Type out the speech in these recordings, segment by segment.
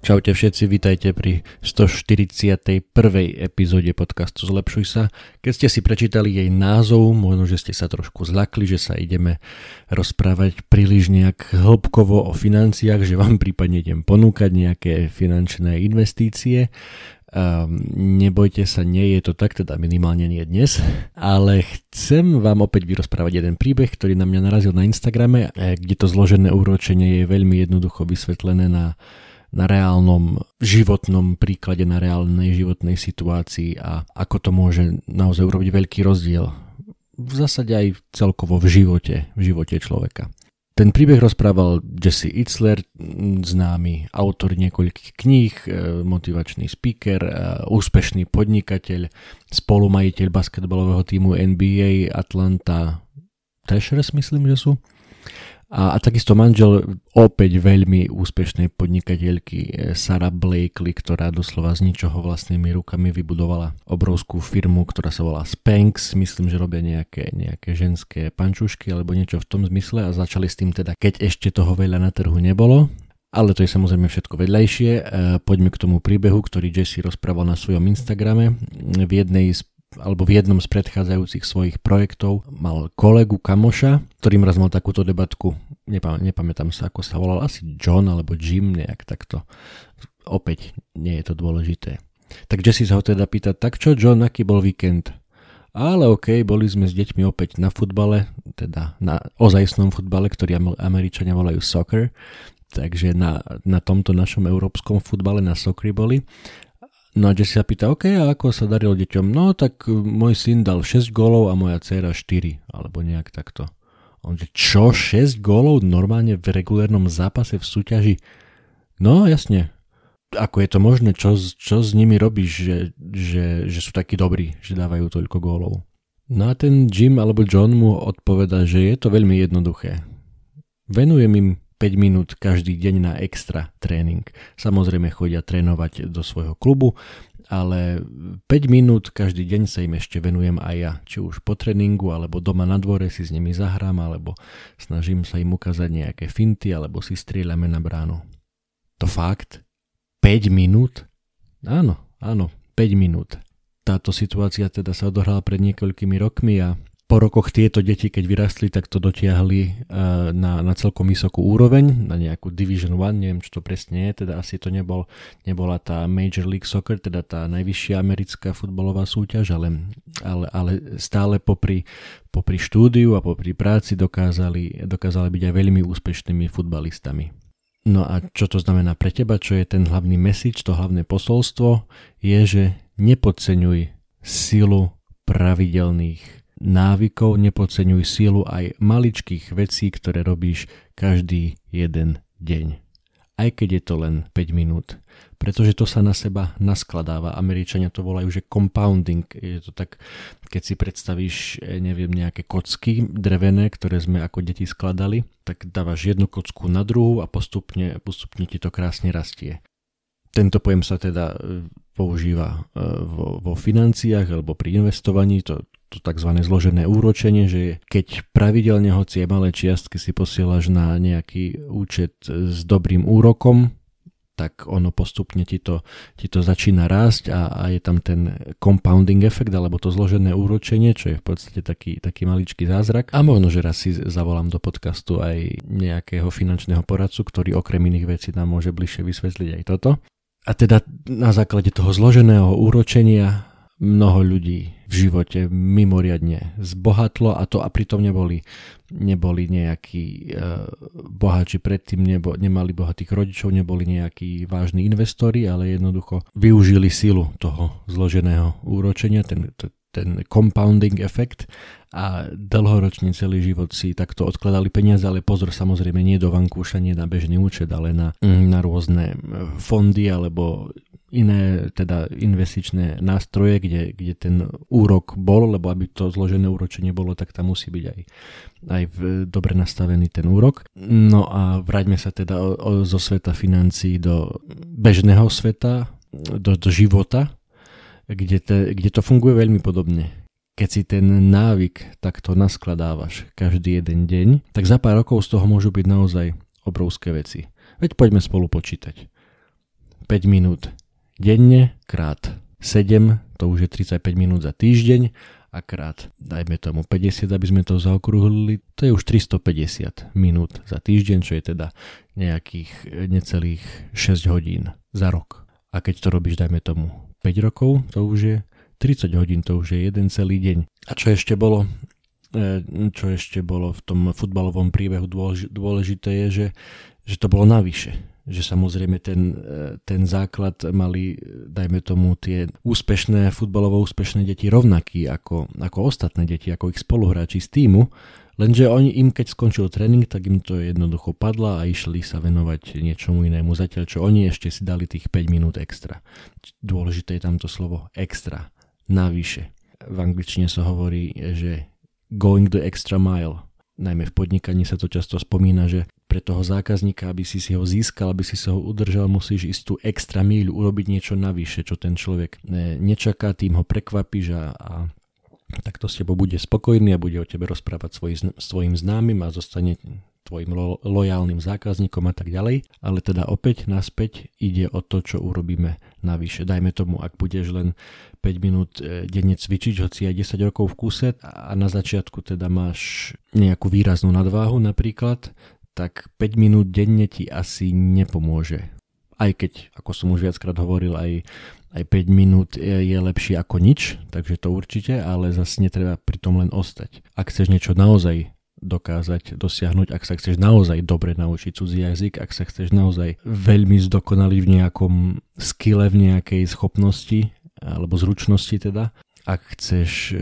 Čaute všetci, vítajte pri 141. epizóde podcastu Zlepšuj sa. Keď ste si prečítali jej názov, možno, že ste sa trošku zlakli, že sa ideme rozprávať príliš nejak hĺbkovo o financiách, že vám prípadne idem ponúkať nejaké finančné investície. Um, nebojte sa, nie je to tak, teda minimálne nie dnes, ale chcem vám opäť vyrozprávať jeden príbeh, ktorý na mňa narazil na Instagrame, eh, kde to zložené úročenie je veľmi jednoducho vysvetlené na na reálnom životnom príklade, na reálnej životnej situácii a ako to môže naozaj urobiť veľký rozdiel v zásade aj celkovo v živote, v živote človeka. Ten príbeh rozprával Jesse Itzler, známy autor niekoľkých kníh, e, motivačný speaker, e, úspešný podnikateľ, spolumajiteľ basketbalového týmu NBA Atlanta Thrashers, myslím, že sú a, a takisto manžel opäť veľmi úspešnej podnikateľky eh, Sara Blakely, ktorá doslova z ničoho vlastnými rukami vybudovala obrovskú firmu, ktorá sa volá Spanx. Myslím, že robia nejaké, nejaké ženské pančušky alebo niečo v tom zmysle a začali s tým teda, keď ešte toho veľa na trhu nebolo. Ale to je samozrejme všetko vedľajšie. Eh, poďme k tomu príbehu, ktorý Jesse rozprával na svojom Instagrame. V jednej z alebo v jednom z predchádzajúcich svojich projektov mal kolegu kamoša, ktorým raz mal takúto debatku, nepam- nepamätám sa, ako sa volal, asi John alebo Jim, nejak takto. Opäť nie je to dôležité. Tak Jesse sa ho teda pýta, tak čo John, aký bol víkend? Ale OK, boli sme s deťmi opäť na futbale, teda na ozajstnom futbale, ktorý Američania volajú soccer, takže na, na tomto našom európskom futbale na soccer boli No a Jesse sa pýta, OK, a ako sa darilo deťom? No tak e, môj syn dal 6 gólov a moja dcera 4, alebo nejak takto. On že, čo, 6 gólov normálne v regulérnom zápase v súťaži? No jasne. Ako je to možné? Čo, čo s nimi robíš, že, že, že sú takí dobrí, že dávajú toľko gólov? No a ten Jim alebo John mu odpoveda, že je to veľmi jednoduché. Venujem im 5 minút každý deň na extra tréning. Samozrejme chodia trénovať do svojho klubu, ale 5 minút každý deň sa im ešte venujem aj ja, či už po tréningu, alebo doma na dvore si s nimi zahrám, alebo snažím sa im ukázať nejaké finty, alebo si strieľame na bránu. To fakt? 5 minút? Áno, áno, 5 minút. Táto situácia teda sa odohrala pred niekoľkými rokmi a po rokoch tieto deti, keď vyrastli, tak to dotiahli eh, na, na celkom vysokú úroveň, na nejakú Division 1, neviem čo to presne je, teda asi to nebol, nebola tá Major League Soccer, teda tá najvyššia americká futbalová súťaž, ale, ale, ale stále popri, popri štúdiu a popri práci dokázali, dokázali byť aj veľmi úspešnými futbalistami. No a čo to znamená pre teba, čo je ten hlavný message, to hlavné posolstvo, je, že nepodceňuj silu pravidelných návykov, nepodceňuj sílu aj maličkých vecí, ktoré robíš každý jeden deň. Aj keď je to len 5 minút. Pretože to sa na seba naskladáva. Američania to volajú, že compounding. Je to tak, keď si predstavíš, eh, neviem, nejaké kocky drevené, ktoré sme ako deti skladali, tak dávaš jednu kocku na druhú a postupne, postupne ti to krásne rastie. Tento pojem sa teda eh, používa eh, vo, vo financiách alebo pri investovaní, to, to tzv. zložené úročenie, že keď pravidelne hoci aj malé čiastky si posielaš na nejaký účet s dobrým úrokom, tak ono postupne ti to, ti to začína rásť a, a je tam ten compounding efekt alebo to zložené úročenie, čo je v podstate taký, taký maličký zázrak. A možno, že raz si zavolám do podcastu aj nejakého finančného poradcu, ktorý okrem iných vecí nám môže bližšie vysvetliť aj toto. A teda na základe toho zloženého úročenia mnoho ľudí v živote mimoriadne zbohatlo a to a pritom neboli, neboli nejakí uh, boháči predtým, nebo, nemali bohatých rodičov, neboli nejakí vážni investori, ale jednoducho využili silu toho zloženého úročenia, ten, ten compounding efekt a dlhoročne celý život si takto odkladali peniaze, ale pozor samozrejme nie do vankúša, nie na bežný účet, ale na, na rôzne fondy alebo iné teda investičné nástroje, kde, kde ten úrok bol, lebo aby to zložené úročenie bolo, tak tam musí byť aj, aj v, dobre nastavený ten úrok. No a vráťme sa teda o, o, zo sveta financí do bežného sveta, do, do života, kde, te, kde to funguje veľmi podobne. Keď si ten návyk takto naskladávaš každý jeden deň, tak za pár rokov z toho môžu byť naozaj obrovské veci. Veď poďme spolu počítať. 5 minút denne krát 7, to už je 35 minút za týždeň a krát, dajme tomu 50, aby sme to zaokrúhlili, to je už 350 minút za týždeň, čo je teda nejakých necelých 6 hodín za rok. A keď to robíš, dajme tomu 5 rokov, to už je 30 hodín, to už je jeden celý deň. A čo ešte bolo, e, čo ešte bolo v tom futbalovom príbehu dôležité je, že, že to bolo navyše že samozrejme ten, e, ten základ mali, dajme tomu, tie úspešné, futbalovo úspešné deti rovnaký ako, ako ostatné deti, ako ich spoluhráči z týmu, lenže oni im, keď skončil tréning, tak im to jednoducho padla a išli sa venovať niečomu inému, zatiaľ čo oni ešte si dali tých 5 minút extra. Dôležité je tamto slovo extra, navyše. V angličtine sa hovorí, že going the extra mile, najmä v podnikaní sa to často spomína, že pre toho zákazníka, aby si si ho získal, aby si sa ho udržal, musíš ísť tú extra míľu, urobiť niečo navyše, čo ten človek nečaká, tým ho prekvapíš a, a takto s tebou bude spokojný a bude o tebe rozprávať svoj, svojim známym a zostane tvojim lo, lojálnym zákazníkom a tak ďalej. Ale teda opäť naspäť ide o to, čo urobíme navyše. Dajme tomu, ak budeš len 5 minút e, denne cvičiť, hoci aj 10 rokov v kuse a na začiatku teda máš nejakú výraznú nadváhu napríklad, tak 5 minút denne ti asi nepomôže. Aj keď, ako som už viackrát hovoril, aj, aj 5 minút je, je lepšie ako nič, takže to určite, ale zase netreba pri tom len ostať. Ak chceš niečo naozaj dokázať dosiahnuť, ak sa chceš naozaj dobre naučiť cudzí jazyk, ak sa chceš naozaj veľmi zdokonaliť v nejakom skille, v nejakej schopnosti alebo zručnosti teda, ak chceš e,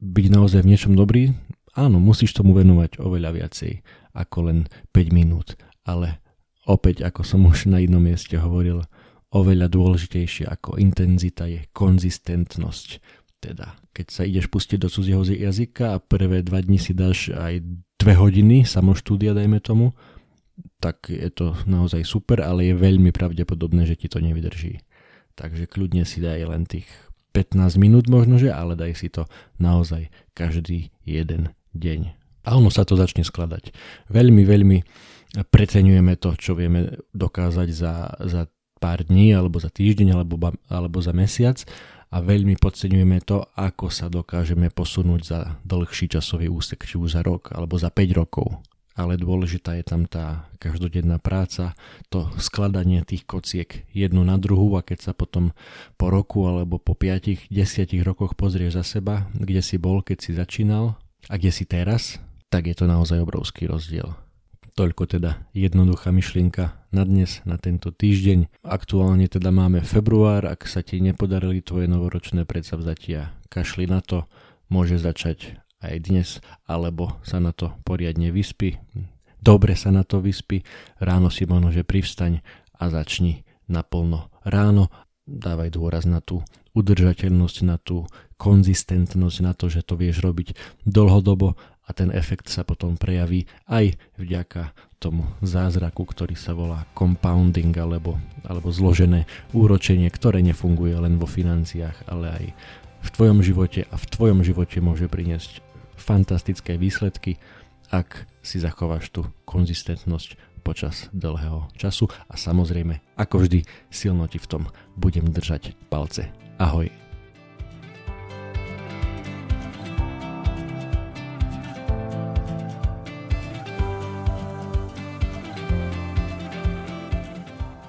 byť naozaj v niečom dobrý, áno, musíš tomu venovať oveľa viacej ako len 5 minút, ale opäť, ako som už na jednom mieste hovoril, oveľa dôležitejšie ako intenzita je konzistentnosť. Teda, keď sa ideš pustiť do cudzieho jazyka a prvé dva dni si dáš aj dve hodiny samoštúdia, dajme tomu, tak je to naozaj super, ale je veľmi pravdepodobné, že ti to nevydrží. Takže kľudne si daj len tých 15 minút možno, že, ale daj si to naozaj každý jeden deň a ono sa to začne skladať. Veľmi, veľmi preceňujeme to, čo vieme dokázať za, za pár dní, alebo za týždeň, alebo, alebo za mesiac a veľmi podceňujeme to, ako sa dokážeme posunúť za dlhší časový úsek, či už za rok, alebo za 5 rokov. Ale dôležitá je tam tá každodenná práca, to skladanie tých kociek jednu na druhú a keď sa potom po roku alebo po 5-10 rokoch pozrieš za seba, kde si bol, keď si začínal a kde si teraz, tak je to naozaj obrovský rozdiel. Toľko teda jednoduchá myšlienka na dnes, na tento týždeň. Aktuálne teda máme február, ak sa ti nepodarili tvoje novoročné predsavzatia, kašli na to, môže začať aj dnes, alebo sa na to poriadne vyspí. Dobre sa na to vyspí, ráno si možno, že privstaň a začni naplno ráno. Dávaj dôraz na tú udržateľnosť, na tú konzistentnosť, na to, že to vieš robiť dlhodobo a ten efekt sa potom prejaví aj vďaka tomu zázraku, ktorý sa volá compounding alebo, alebo zložené úročenie, ktoré nefunguje len vo financiách, ale aj v tvojom živote a v tvojom živote môže priniesť fantastické výsledky, ak si zachováš tú konzistentnosť počas dlhého času a samozrejme, ako vždy, silno ti v tom budem držať palce. Ahoj.